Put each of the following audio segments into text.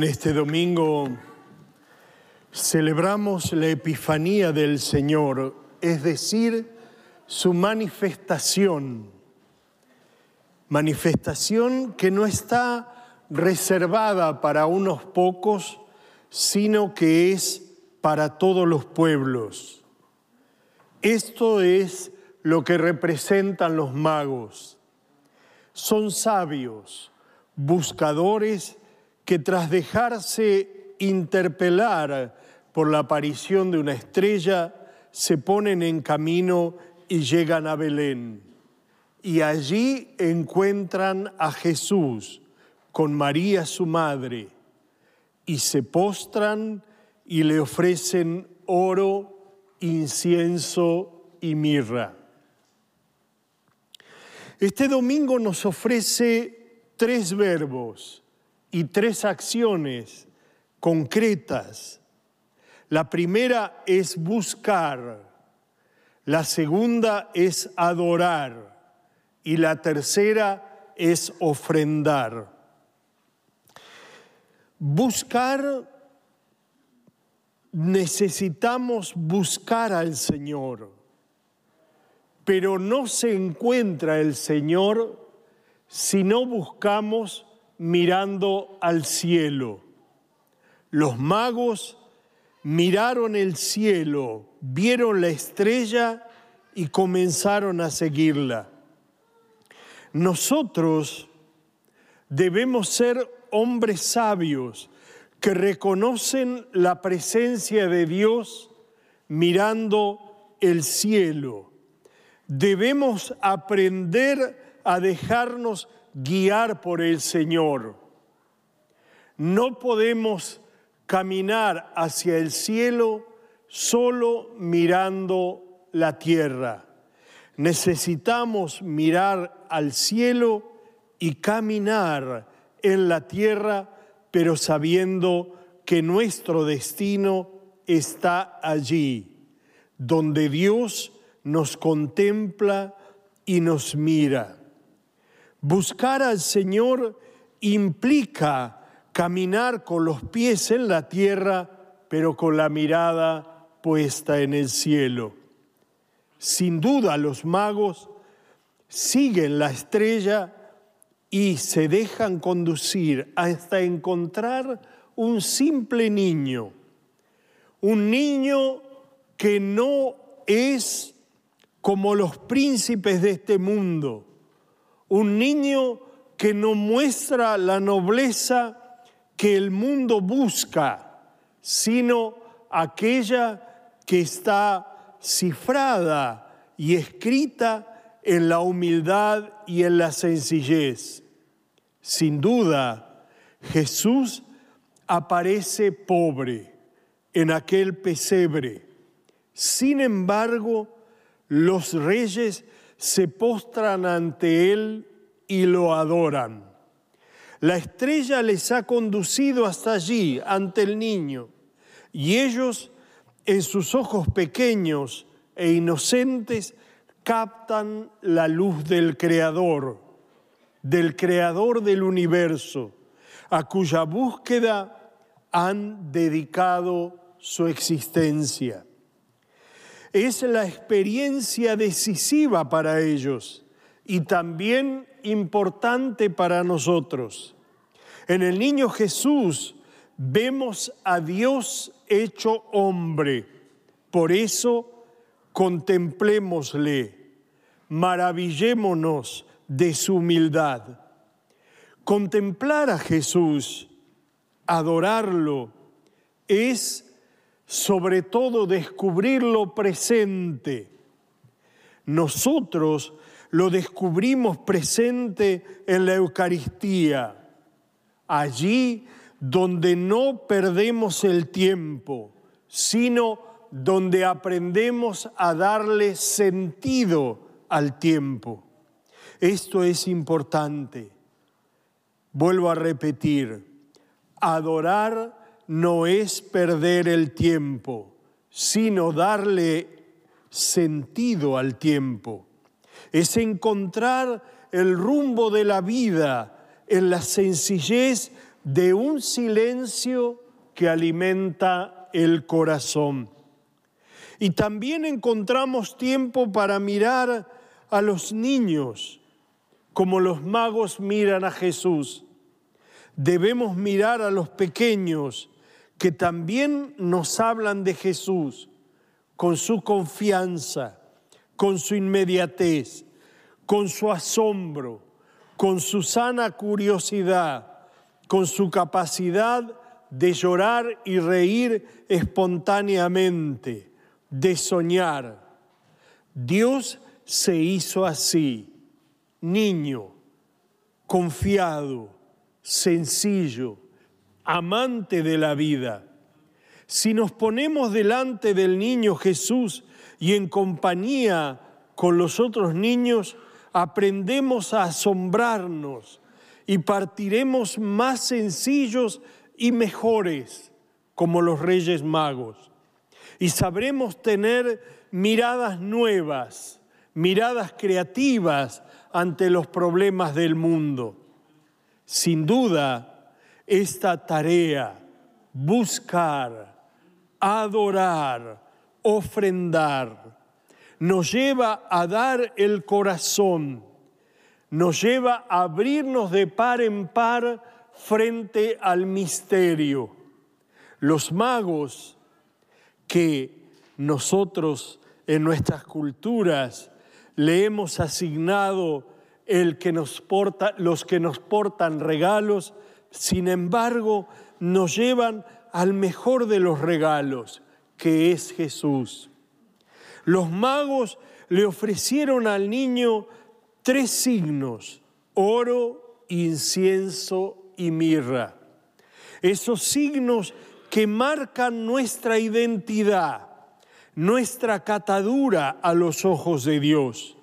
En este domingo celebramos la Epifanía del Señor, es decir, su manifestación. Manifestación que no está reservada para unos pocos, sino que es para todos los pueblos. Esto es lo que representan los magos. Son sabios, buscadores que tras dejarse interpelar por la aparición de una estrella, se ponen en camino y llegan a Belén. Y allí encuentran a Jesús con María su madre y se postran y le ofrecen oro, incienso y mirra. Este domingo nos ofrece tres verbos y tres acciones concretas. La primera es buscar, la segunda es adorar y la tercera es ofrendar. Buscar, necesitamos buscar al Señor, pero no se encuentra el Señor si no buscamos mirando al cielo. Los magos miraron el cielo, vieron la estrella y comenzaron a seguirla. Nosotros debemos ser hombres sabios que reconocen la presencia de Dios mirando el cielo. Debemos aprender a dejarnos guiar por el Señor. No podemos caminar hacia el cielo solo mirando la tierra. Necesitamos mirar al cielo y caminar en la tierra, pero sabiendo que nuestro destino está allí, donde Dios nos contempla y nos mira. Buscar al Señor implica caminar con los pies en la tierra, pero con la mirada puesta en el cielo. Sin duda los magos siguen la estrella y se dejan conducir hasta encontrar un simple niño, un niño que no es como los príncipes de este mundo, un niño que no muestra la nobleza que el mundo busca, sino aquella que está cifrada y escrita en la humildad y en la sencillez. Sin duda, Jesús aparece pobre en aquel pesebre. Sin embargo, los reyes se postran ante Él y lo adoran. La estrella les ha conducido hasta allí, ante el niño, y ellos, en sus ojos pequeños e inocentes, captan la luz del Creador, del Creador del universo, a cuya búsqueda han dedicado su existencia es la experiencia decisiva para ellos y también importante para nosotros. En el niño Jesús vemos a Dios hecho hombre. Por eso contemplémosle, maravillémonos de su humildad. Contemplar a Jesús, adorarlo, es sobre todo descubrir lo presente. Nosotros lo descubrimos presente en la Eucaristía, allí donde no perdemos el tiempo, sino donde aprendemos a darle sentido al tiempo. Esto es importante. Vuelvo a repetir, adorar no es perder el tiempo, sino darle sentido al tiempo. Es encontrar el rumbo de la vida en la sencillez de un silencio que alimenta el corazón. Y también encontramos tiempo para mirar a los niños como los magos miran a Jesús. Debemos mirar a los pequeños que también nos hablan de Jesús con su confianza, con su inmediatez, con su asombro, con su sana curiosidad, con su capacidad de llorar y reír espontáneamente, de soñar. Dios se hizo así, niño, confiado, sencillo, amante de la vida. Si nos ponemos delante del niño Jesús y en compañía con los otros niños, aprendemos a asombrarnos y partiremos más sencillos y mejores como los reyes magos. Y sabremos tener miradas nuevas, miradas creativas ante los problemas del mundo. Sin duda, esta tarea, buscar, adorar, ofrendar, nos lleva a dar el corazón, nos lleva a abrirnos de par en par frente al misterio. Los magos que nosotros en nuestras culturas le hemos asignado el que nos porta, los que nos portan regalos, sin embargo, nos llevan al mejor de los regalos, que es Jesús. Los magos le ofrecieron al niño tres signos, oro, incienso y mirra. Esos signos que marcan nuestra identidad, nuestra catadura a los ojos de Dios.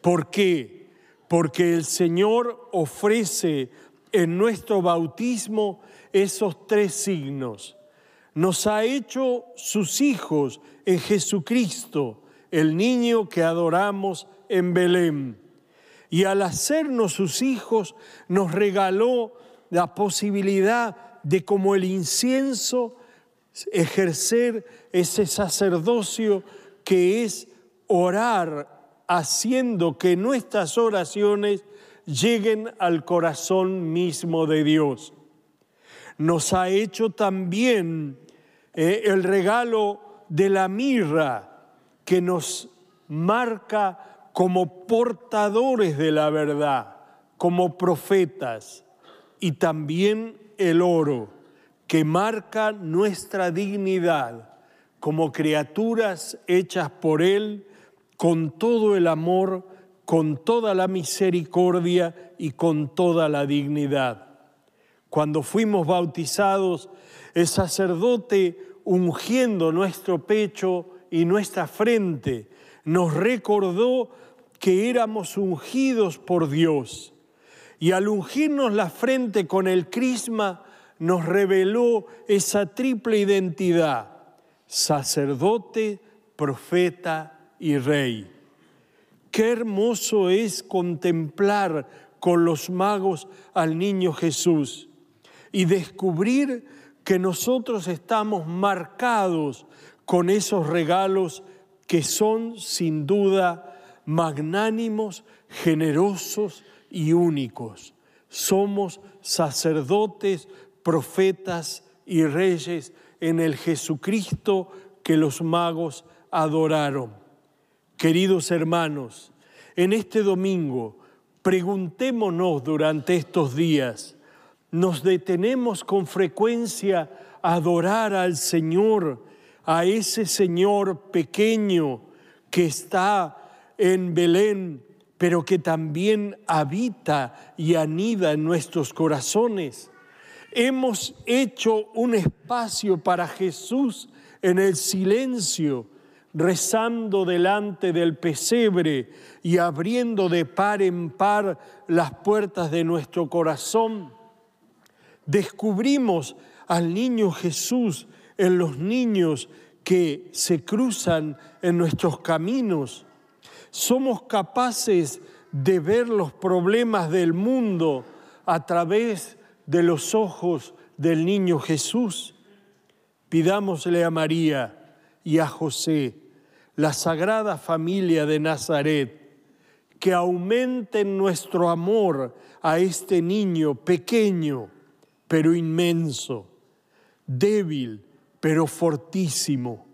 ¿Por qué? Porque el Señor ofrece en nuestro bautismo esos tres signos. Nos ha hecho sus hijos en Jesucristo, el niño que adoramos en Belén. Y al hacernos sus hijos, nos regaló la posibilidad de como el incienso ejercer ese sacerdocio que es orar haciendo que nuestras oraciones lleguen al corazón mismo de Dios. Nos ha hecho también eh, el regalo de la mirra que nos marca como portadores de la verdad, como profetas, y también el oro que marca nuestra dignidad como criaturas hechas por Él con todo el amor con toda la misericordia y con toda la dignidad. Cuando fuimos bautizados, el sacerdote ungiendo nuestro pecho y nuestra frente nos recordó que éramos ungidos por Dios. Y al ungirnos la frente con el crisma, nos reveló esa triple identidad, sacerdote, profeta y rey. Qué hermoso es contemplar con los magos al niño Jesús y descubrir que nosotros estamos marcados con esos regalos que son sin duda magnánimos, generosos y únicos. Somos sacerdotes, profetas y reyes en el Jesucristo que los magos adoraron. Queridos hermanos, en este domingo preguntémonos durante estos días, ¿nos detenemos con frecuencia a adorar al Señor, a ese Señor pequeño que está en Belén, pero que también habita y anida en nuestros corazones? Hemos hecho un espacio para Jesús en el silencio rezando delante del pesebre y abriendo de par en par las puertas de nuestro corazón, descubrimos al niño Jesús en los niños que se cruzan en nuestros caminos. Somos capaces de ver los problemas del mundo a través de los ojos del niño Jesús, pidámosle a María y a José, la sagrada familia de Nazaret, que aumenten nuestro amor a este niño pequeño, pero inmenso, débil, pero fortísimo.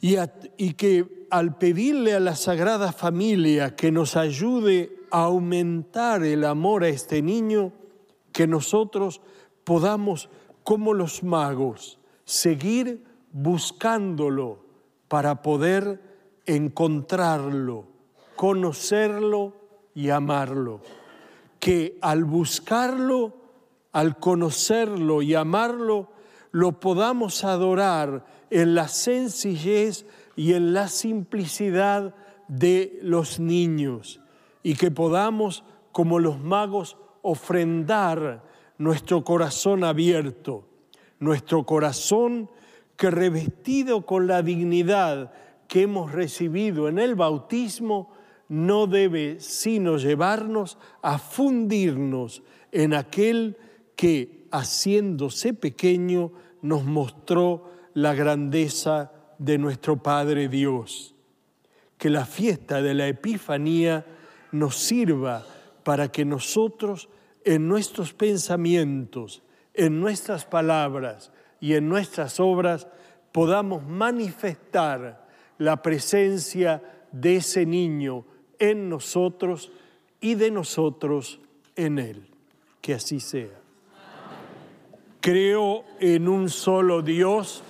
Y, y, que al pedirle a la Sagrada Familia que nos ayude a aumentar el amor a este niño, que nosotros podamos, como los magos, seguir buscándolo para poder encontrarlo, conocerlo y amarlo. Que al buscarlo, al conocerlo y amarlo, lo podamos adorar en la sencillez y en la simplicidad de los niños y que podamos, como los magos, ofrendar nuestro corazón abierto, nuestro corazón que revestido con la dignidad que hemos recibido en el bautismo, no debe sino llevarnos a fundirnos en aquel que, haciéndose pequeño, nos mostró la grandeza de nuestro Padre Dios. Que la fiesta de la Epifanía nos sirva para que nosotros en nuestros pensamientos, en nuestras palabras y en nuestras obras podamos manifestar la presencia de ese niño en nosotros y de nosotros en él. Que así sea. Creo en un solo Dios